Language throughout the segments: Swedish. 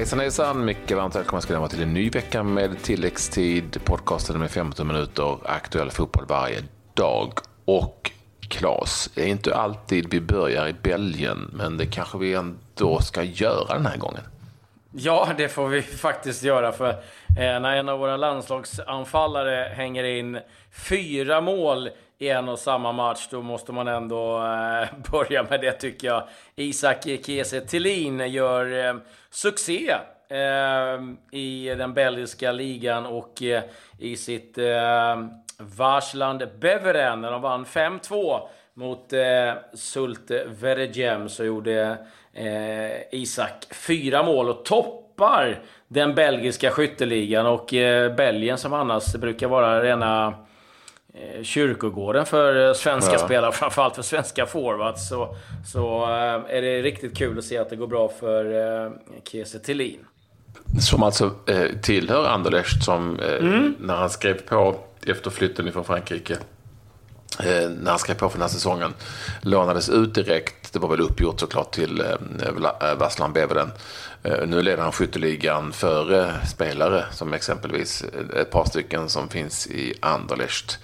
Hejsan hejsan, mycket varmt välkomna ska ni vara till en ny vecka med tilläggstid. Podcasten med 15 minuter aktuell fotboll varje dag. Och Klas, det är inte alltid vi börjar i Belgien, men det kanske vi ändå ska göra den här gången. Ja, det får vi faktiskt göra. För eh, när en av våra landslagsanfallare hänger in fyra mål i en och samma match, då måste man ändå eh, börja med det tycker jag. Isak Kiese Thelin gör eh, succé eh, i den belgiska ligan och eh, i sitt eh, Varsland Beveren när de vann 5-2 mot eh, Sulte Veregem så gjorde eh, Isak fyra mål och toppar den belgiska skytteligan och eh, Belgien som annars brukar vara rena kyrkogården för svenska ja. spelare, framförallt för svenska forwards, så, så eh, är det riktigt kul att se att det går bra för eh, Kiese Thelin. Som alltså eh, tillhör Anderlecht som eh, mm. när han skrev på efter flytten ifrån Frankrike eh, Eh, när han skrev på för den här säsongen lånades ut direkt. Det var väl uppgjort såklart till eh, Vasslan eh, Beveren. Eh, nu leder han skytteligan före spelare som exempelvis ett par stycken som finns i Anderlecht.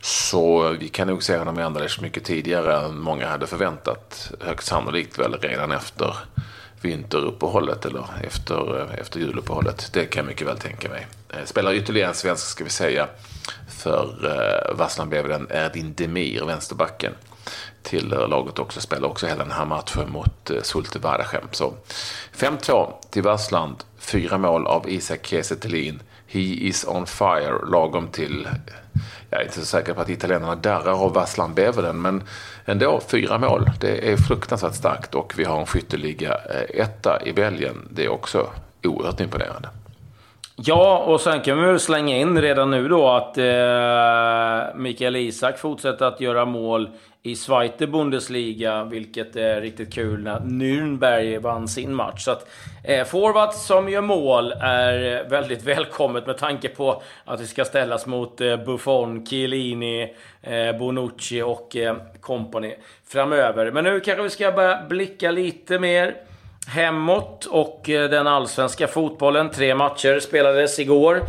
Så vi kan nog se honom i Anderlecht mycket tidigare än många hade förväntat. Högst sannolikt väl redan efter vinteruppehållet eller efter, efter juluppehållet. Det kan jag mycket väl tänka mig. Spelar ytterligare en svensk ska vi säga för eh, Vasslan Bevelen Erdin Demir, vänsterbacken. Till eh, laget också, spelar också hela den här matchen mot eh, Sulte Vardachem. Så 5-2 till Vassland, fyra mål av Isak Kiese He is on fire, lagom till... Jag är inte så säker på att italienarna darrar av Vasslan Bevelen, men ändå fyra mål. Det är fruktansvärt starkt och vi har en skytteliga eh, etta i Belgien. Det är också oerhört imponerande. Ja, och sen kan vi väl slänga in redan nu då att eh, Mikael Isak fortsätter att göra mål i Zweite Bundesliga, vilket är riktigt kul när Nürnberg vann sin match. Så att eh, forwards som gör mål är väldigt välkommet med tanke på att vi ska ställas mot eh, Buffon, Chiellini, eh, Bonucci och eh, company framöver. Men nu kanske vi ska börja blicka lite mer hemåt och eh, den allsvenska fotbollen. Tre matcher spelades igår.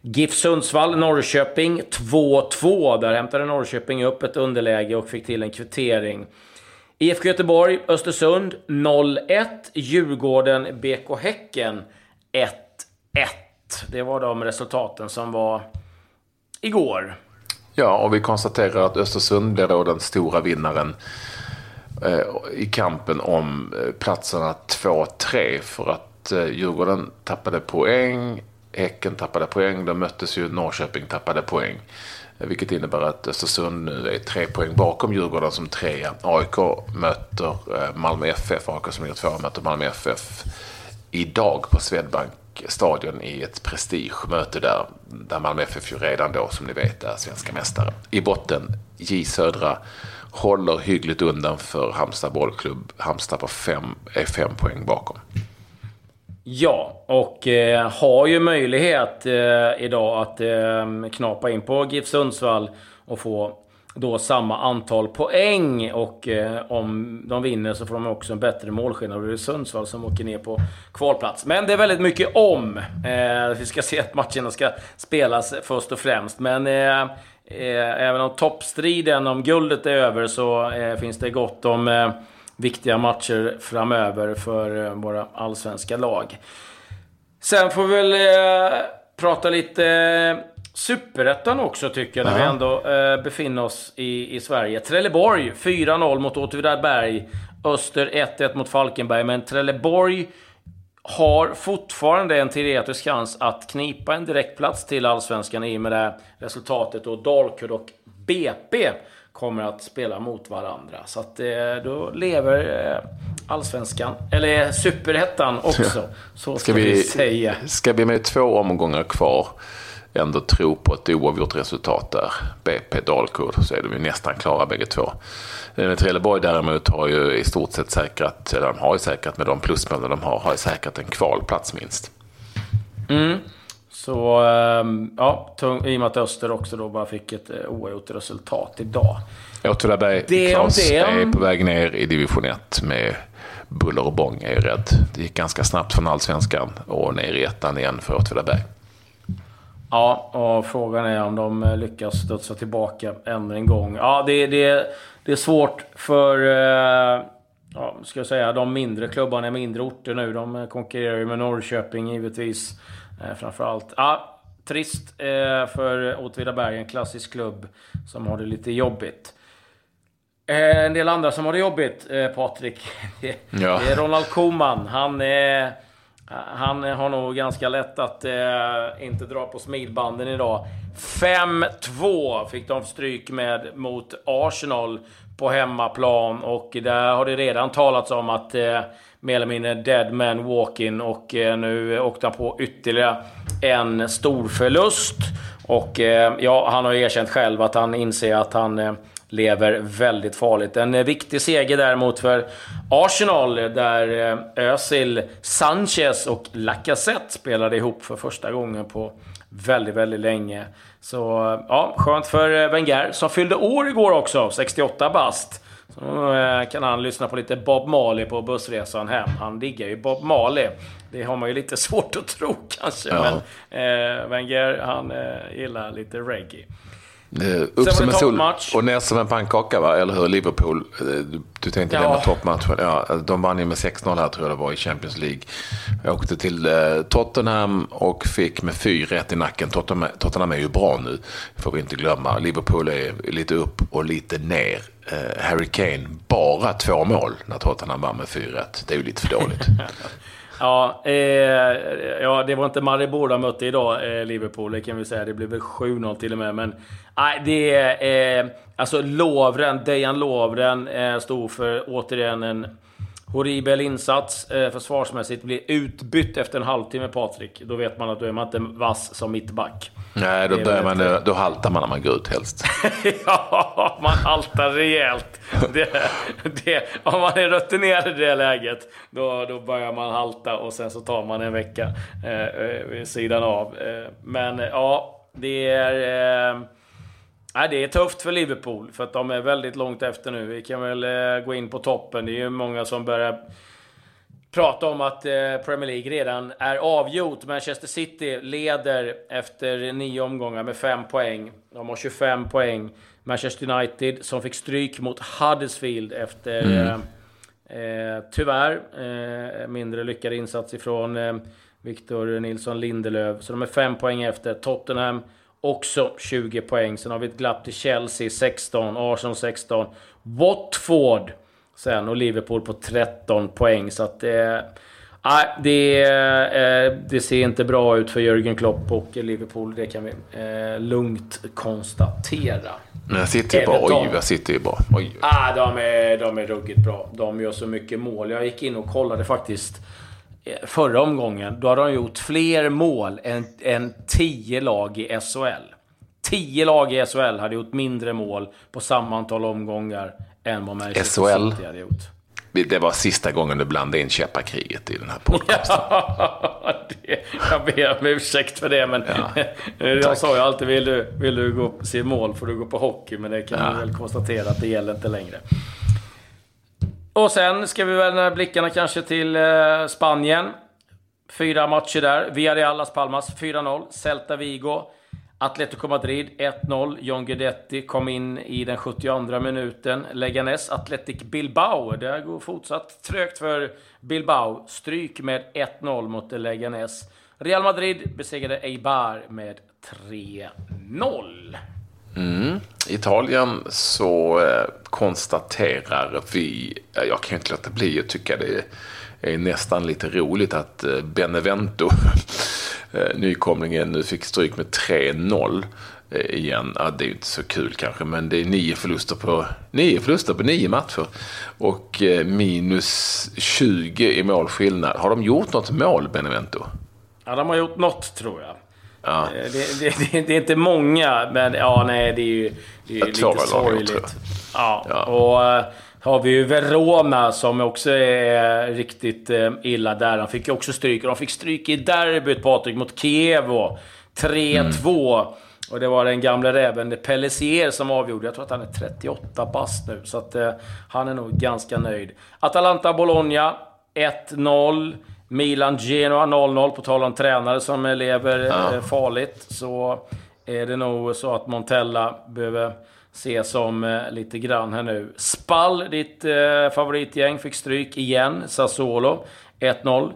GIF Sundsvall, Norrköping 2-2. Där hämtade Norrköping upp ett underläge och fick till en kvittering. IFK Göteborg, Östersund 0-1. Djurgården, BK Häcken 1-1. Det var de resultaten som var igår. Ja, och vi konstaterar att Östersund blir då den stora vinnaren Eh, i kampen om eh, platserna 2-3 för att eh, Djurgården tappade poäng, Häcken tappade poäng, de möttes ju, Norrköping tappade poäng. Vilket innebär att Östersund nu är tre poäng bakom Djurgården som trea. AIK möter Malmö FF, AIK som ligger tvåa möter Malmö FF idag på Swedbank stadion i ett prestigemöte där, där Malmö FF ju redan då som ni vet är svenska mästare. I botten J Södra håller hyggligt undan för Halmstad bollklubb. Halmstad på fem, är fem poäng bakom. Ja, och eh, har ju möjlighet eh, idag att eh, knapa in på GIF Sundsvall och få då samma antal poäng. Och eh, om de vinner så får de också en bättre målskillnad. Det är Sundsvall som åker ner på kvalplats. Men det är väldigt mycket om. Eh, vi ska se att matcherna ska spelas först och främst. Men Eh, även om toppstriden om guldet är över så eh, finns det gott om eh, viktiga matcher framöver för våra allsvenska lag. Sen får vi väl prata lite Superettan också tycker jag, när Aha. vi ändå befinner oss i, i Sverige. Trelleborg 4-0 mot Åtvidaberg. Öster 1-1 mot Falkenberg, men Trelleborg har fortfarande en teoretisk chans att knipa en direktplats till Allsvenskan i och med det resultatet. Och Dalkurd och BP kommer att spela mot varandra. Så att eh, då lever eh, Allsvenskan, eller Superettan också. Så ska, ska vi, vi säga. Ska vi med två omgångar kvar ändå tro på ett oavgjort resultat där. BP, Dalkurd, så är de ju nästan klara bägge två. Eh, Trelleborg däremot har ju i stort sett säkrat, eller de har ju säkrat med de plusmålen de har, har ju säkrat en kvalplats minst. Mm. Så ehm, ja, tung, i och med att Öster också då bara fick ett eh, oavgjort resultat idag. Åtvidaberg, Klas, är på väg ner i division 1 med buller och bång, är jag rädd. Det gick ganska snabbt från allsvenskan och ner i ettan igen för Åtvidaberg. Ja, och frågan är om de eh, lyckas studsa tillbaka ännu en gång. Ja, det, det, det är svårt för, eh, ja, ska jag säga, de mindre klubbarna i mindre orter nu. De eh, konkurrerar ju med Norrköping givetvis. Eh, framförallt. Ja, trist eh, för Åtvidaberg, en klassisk klubb som har det lite jobbigt. Eh, en del andra som har det jobbigt, eh, Patrik. Det, Ja. det är Ronald Koeman. Han, eh, han har nog ganska lätt att eh, inte dra på smilbanden idag. 5-2 fick de stryk med mot Arsenal på hemmaplan. Och där har det redan talats om att eh, mer eller mindre dead man walking. Och eh, nu åkte han på ytterligare en stor förlust. Och eh, ja, han har ju erkänt själv att han inser att han eh, lever väldigt farligt. En eh, viktig seger däremot för Arsenal där eh, Özil, Sanchez och Lacazette spelade ihop för första gången på väldigt, väldigt länge. Så eh, ja, skönt för eh, Wenger som fyllde år igår också, 68 bast. Så eh, kan han lyssna på lite Bob Marley på bussresan hem. Han diggar ju Bob Marley. Det har man ju lite svårt att tro kanske, Ja. men eh, Wenger han eh, gillar lite reggae. Eh, upp som en sol och ner som en pannkaka, va? eller hur? Liverpool, eh, du, du tänkte Ja. nämna toppmatchen. Ja, de vann ju med 6-0 här tror jag det var i Champions League. Jag åkte till eh, Tottenham och fick med 4-1 i nacken. Tottenham, Tottenham är ju bra nu, får vi inte glömma. Liverpool är lite upp och lite ner. Eh, Harry Kane, bara två mål när Tottenham vann med 4-1. Det är ju lite för dåligt. Ja, eh, ja, det var inte Maribor de mötte idag, eh, Liverpool. Det kan vi säga. Det blev väl 7-0 till och med. Men nej, det är... Eh, alltså Lovren, Dejan Lovren, eh, stod för återigen en horribel insats. Eh, försvarsmässigt blir utbytt efter en halvtimme, Patrik. Då vet man att då är man inte vass som mittback. Nej, då, Det är börjar väl man, ett- då haltar man när man går ut helst. ja, man haltar rejält. Det, det, om man är rutinerad i det läget, då, då börjar man halta och sen så tar man en vecka eh, eh, vid sidan av. Eh, men eh, ja, det är... Eh, nej, det är tufft för Liverpool, för att de är väldigt långt efter nu. Vi kan väl eh, gå in på toppen. Det är ju många som börjar prata om att eh, Premier League redan är avgjort. Manchester City leder efter nio omgångar med fem poäng. De har 25 poäng. Manchester United som fick stryk mot Huddersfield efter eh, eh, tyvärr mindre lyckad insats ifrån Victor Nilsson Lindelöf. Så de är fem poäng efter. Tottenham också 20 poäng. Sen har vi ett glapp till Chelsea 16, Arsenal 16, Watford sen och Liverpool på 13 poäng. Så att eh, det, eh, det ser inte bra ut för Jürgen Klopp och Liverpool. Det kan vi eh, lugnt konstatera. Men City är bra. Everton. Oj, vad City är bra. Oj, oj. Ah, de, är, de är ruggigt bra. De gör så mycket mål. Jag gick in och kollade faktiskt förra omgången. Då hade de gjort fler mål än, än 10 lag i SHL. 10 lag i SHL hade gjort mindre mål på samma antal omgångar än vad Manchester SHL? City hade gjort. Det var sista gången du blandade in käppakriget i den här podcasten. det, jag ber om ursäkt för det, men jag tack. sa ju alltid vill du, vill du gå se mål får du gå på hockey, men det kan Ja. vi väl konstatera att det gäller inte längre. Och sen ska vi väl vända blickarna kanske till eh, Spanien. Fyra matcher där. Villarreal Las Palmas 4-0. Celta Vigo. Atletico Madrid 1-0. John Guidetti kom in i den 72 minuten. Leganes Athletic Bilbao. Det går fortsatt trögt för Bilbao. Stryk med 1-0 mot Leganes. Real Madrid besegrade Eibar med 3-0. I Italien så eh, konstaterar vi, ja, jag kan inte låta bli att tycka det är nästan lite roligt att eh, Benevento, eh, nykomlingen, nu fick stryk med 3-0 eh, igen. Ja, det är ju inte så kul kanske, men det är nio förluster på nio, förluster på nio matcher. Och eh, minus 20 i målskillnad. Har de gjort något mål, Benevento? Ja, de har gjort något, tror jag. Ja. Eh, Det, det, det, det är inte många, men ja, nej, det är ju, det är ju lite sorgligt. Ja, Ja. och eh, har vi ju Verona som också är riktigt eh, illa där. De fick ju också stryk. De fick stryk i derbyt, Patrik, mot Kiev. och 3-2. Mm. Och det var den gamla räven Pellissier som avgjorde. Jag tror att han är 38 bast nu, så att, eh, han är nog ganska nöjd. Atalanta-Bologna 1-0. Milan-Genoa 0-0. På tal om tränare som lever ja. Eh, farligt, så är det nog så att Montella behöver se som eh, lite grann här nu. Spall, ditt eh, favoritgäng, fick stryk igen. Sassuolo 1-0.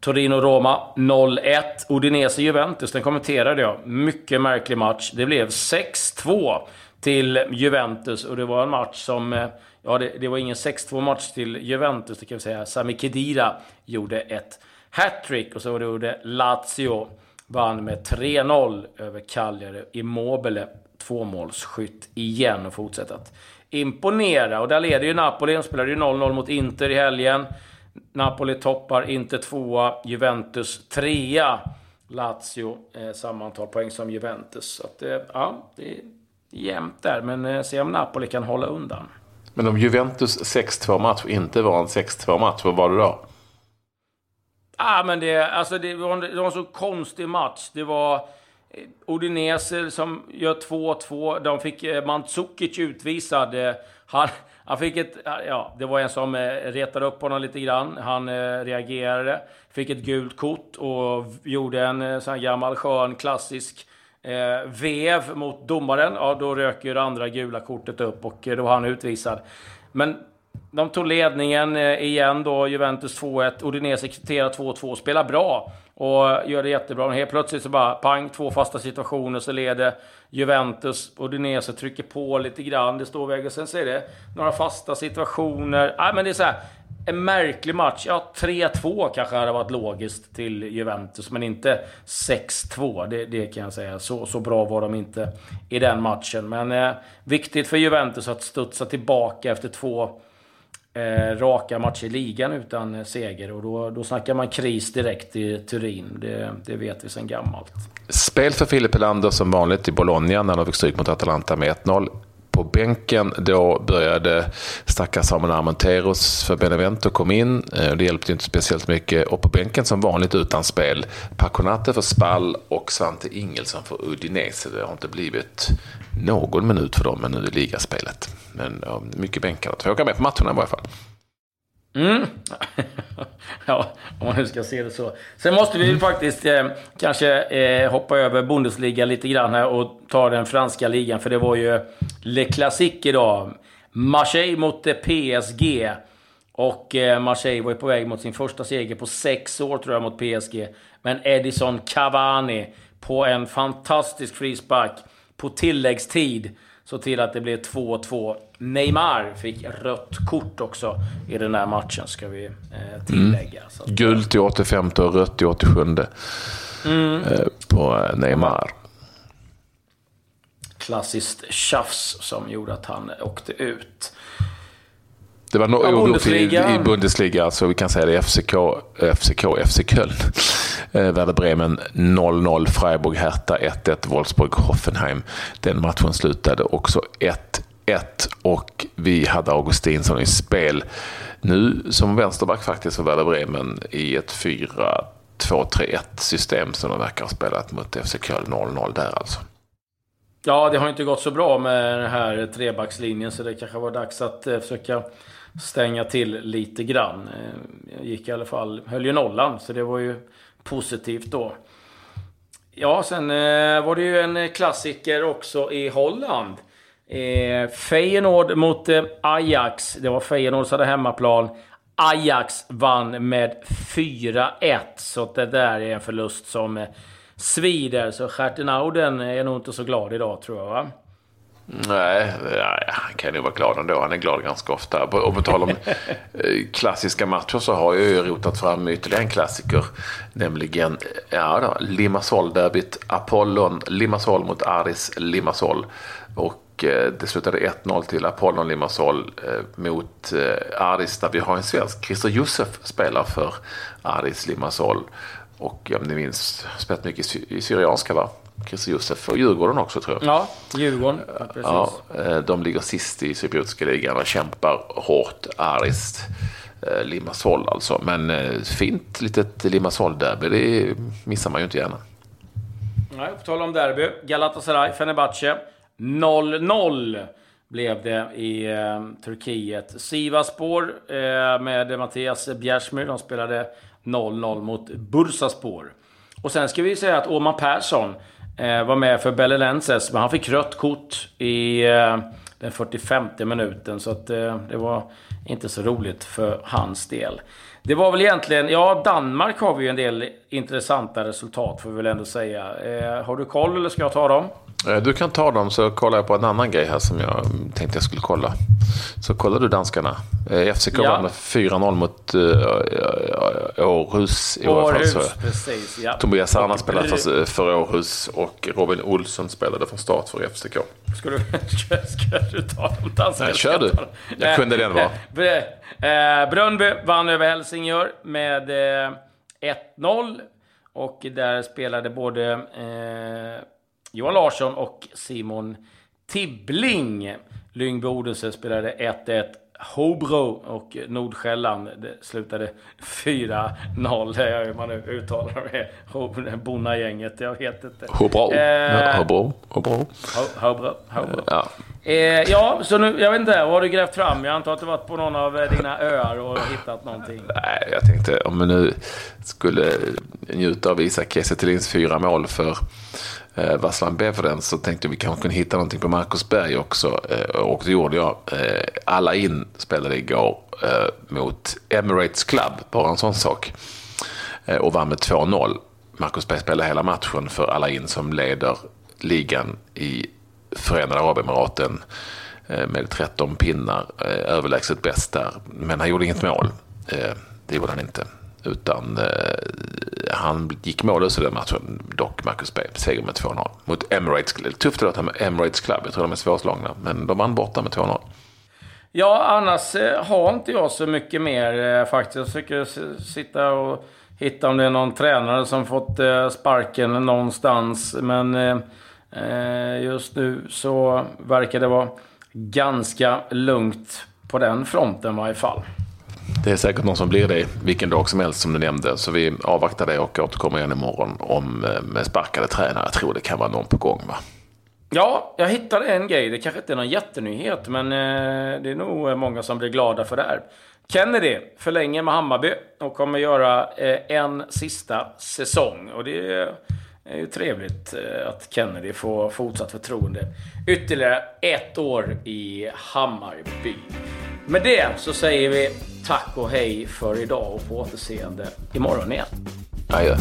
Torino-Roma 0-1. Udinese-Juventus, den kommenterade jag. Mycket märklig match. Det blev 6-2 till Juventus och det var en match som... Eh, ja, det, det var ingen 6-2 match till Juventus, det kan vi säga. Sami Khedira gjorde ett hattrick och så gjorde Lazio vann med 3-0 över Cagliari. Immobile tvåmålsskytt igen och fortsätter att imponera. Och där leder ju Napoli. De spelade ju 0-0 mot Inter i helgen. Napoli toppar, Inter tvåa, Juventus trea. Lazio eh, samma antal poäng som Juventus. Så att, eh, ja, det är jämnt där. Men eh, se om Napoli kan hålla undan. Men om Juventus 6-2 match inte var en 6-2 match, vad var det då? ah, men det, alltså det, var en, det var en så konstig match. Det var eh, Udinese som gör 2-2. De fick eh, Mandzukic utvisad. Eh, han, han fick ett... Ja, det var en som eh, retade upp honom lite grann. Han reagerade. Fick ett gult kort och gjorde en sån här gammal skön klassisk eh, vev mot domaren. Ja, då rök ju det andra gula kortet upp och eh, då var han utvisad. Men de tog ledningen eh, igen då, Juventus 2-1. Udinese kvitterar 2-2, spelar bra och gör det jättebra. Och helt plötsligt så bara pang, två fasta situationer så leder Juventus. Udinese trycker på lite grann. Det står vägen. sen så är det några fasta situationer. Nej, men det är så här, en märklig match. Ja, 3-2 kanske hade varit logiskt till Juventus, men inte 6-2. Det, det, kan jag säga. Så, så bra var de inte i den matchen. Men eh, viktigt för Juventus att studsa tillbaka efter två eh, raka matcher i ligan utan eh, seger. Och då, då snackar man kris direkt i Turin. Det, det vet vi sedan gammalt. Spel för Filip Helander som vanligt i Bologna när de fick stryk mot Atalanta med 1-0 på bänken. Då började stackars Samuel Armenteros för Benevento kom in. Eh, det hjälpte inte speciellt mycket. Och på bänken som vanligt utan spel. Paconate för Spall och Svante Ingelsson för Udinese. Det har inte blivit någon minut för dem ännu i ligaspelet. Men mycket bänkar. Får åka med på matcherna i varje fall. Mm. ja, om man nu ska se det så. Sen måste vi mm. faktiskt eh, kanske eh, hoppa över Bundesliga lite grann här och ta den franska ligan. För det var ju Le Classique idag. Marseille mot eh, PSG. Och eh, Marseille var ju på väg mot sin första seger på sex år tror jag mot PSG. Men Edison Cavani på en fantastisk frispark på tilläggstid så till att det blev 2-2. Neymar fick rött kort också i den här matchen, ska vi eh, tillägga. Mm. Så Gult i 85 och rött i 87 mm. eh, på eh, Neymar. Klassiskt tjafs som gjorde att han åkte ut. Det var något oerhört i, i Bundesliga, så vi kan säga det FCK, FCK, FC Köln. Eh, Werder Bremen 0-0, Freiburg Hertha 1-1, Wolfsburg Hoffenheim. Den matchen slutade också 1-1 och vi hade Augustinsson i spel. Nu som vänsterback faktiskt för Werder Bremen i ett 4-2-3-1 system som de verkar ha spelat mot FC Köln 0-0 där alltså. Ja, det har inte gått så bra med den här trebackslinjen så det kanske var dags att eh, försöka stänga till lite grann. Eh, jag gick i alla fall, höll ju nollan, så det var ju positivt då. Ja, sen eh, var det ju en klassiker också i Holland. Eh, Feyenoord mot eh, Ajax. Det var Feyenoord som hade hemmaplan. Ajax vann med 4-1. Så det där är en förlust som eh, svider. Så Schertenauden är nog inte så glad idag tror jag va? Nej, han kan ju vara glad ändå. Han är glad ganska ofta. Och på tal om eh, klassiska matcher så har jag ju rotat fram ytterligare en klassiker. Nämligen ja då, Limassol-derbyt. Apollon Limassol mot Aris Limassol. Och eh, det slutade 1-0 till Apollon Limassol eh, mot Aris där vi har en svensk. Christer Josef spelar för Aris Limassol. Och om ni minns, spelat mycket i Syrianska va? Christer Josef och Djurgården också tror jag. Ja, Djurgården. Ja, ja, eh, de ligger sist i cypriotiska ligan och kämpar hårt. Aris eh, Limassol alltså. Men eh, fint litet Limassol-derby, det missar man ju inte gärna. Nej, på tal om derby. Galatasaray, Fenerbahce. 0-0 blev det i eh, Turkiet. Sivaspor eh, med Mattias Bjärsmyr. De spelade 0-0 mot Bursaspor. Och sen ska vi säga att Åman Persson Eh, var med för Belenenses, men han fick rött kort i eh, den 45 minuten. Så att, eh, det var inte så roligt för hans del. Det var väl egentligen, ja Danmark har vi ju en del intressanta resultat får vi väl ändå säga. Eh, har du koll eller ska jag ta dem? Eh, du kan ta dem så kollar jag på en annan grej här som jag tänkte jag skulle kolla. Så kollar du danskarna. Eh, FCK ja. vann med 4-0 mot uh, Århus i fall. precis. Ja. Tobias Arna spelade för, för Århus och Robin Olsson spelade från start för FCK. Ska du, ska, du ta de danska? Nej, kör du. Jag kunde den vara. Eh, Brönnby vann över Helsingör med eh, 1-0. Och där spelade både eh, Johan Larsson och Simon Tibbling. Lyngby Odense spelade 1-1. Hobro och Nordsjälland det slutade 4-0. Det är hur man nu uttalar det. Bonnagänget, jag vet inte. Hobro. Eh, Hobro. Hobro. Hobro. Hobro. Ja. Eh, ja, så nu, jag vet inte, vad har du grävt fram? Jag antar att du varit på någon av dina öar och hittat någonting? Nej, jag tänkte om vi nu skulle njuta av Isak Kiese fyra mål för eh, Vasslan Beveren så tänkte vi kanske kunde hitta någonting på Marcus Berg också. Eh, och det gjorde jag. Eh, alla in spelade igår eh, mot Emirates Club, bara en sån sak. Eh, och vann med 2-0. Marcus Berg spelade hela matchen för alla in som leder ligan i Förenade Arabemiraten eh, med 13 pinnar, eh, överlägset bäst där. Men han gjorde inget mål. Eh, det gjorde han inte. Utan eh, han gick mållös i den matchen, dock Marcus Berg. Seger med 2-0 mot Emirates. Tufft att med Emirates Club. Jag tror de är svårslagna. Men de vann borta med 2-0. Ja, annars eh, har inte jag så mycket mer eh, faktiskt. Jag försöker sitta och hitta om det är någon tränare som fått eh, sparken någonstans. Men eh, eh, just nu så verkar det vara ganska lugnt på den fronten i varje fall. Det är säkert någon som blir det vilken dag som helst som du nämnde. Så vi avvaktar det och återkommer igen imorgon om eh, med sparkade tränare. Jag tror det kan vara någon på gång va? Ja, jag hittade en grej. Det kanske inte är någon jättenyhet, men eh, det är nog eh, många som blir glada för det här. Kennedy förlänger med Hammarby och kommer göra eh, en sista säsong. Och det är ju trevligt eh, att Kennedy får fortsatt förtroende. Ytterligare ett år i Hammarby. Med det så säger vi tack och hej för idag och på återseende imorgon igen. Adjö.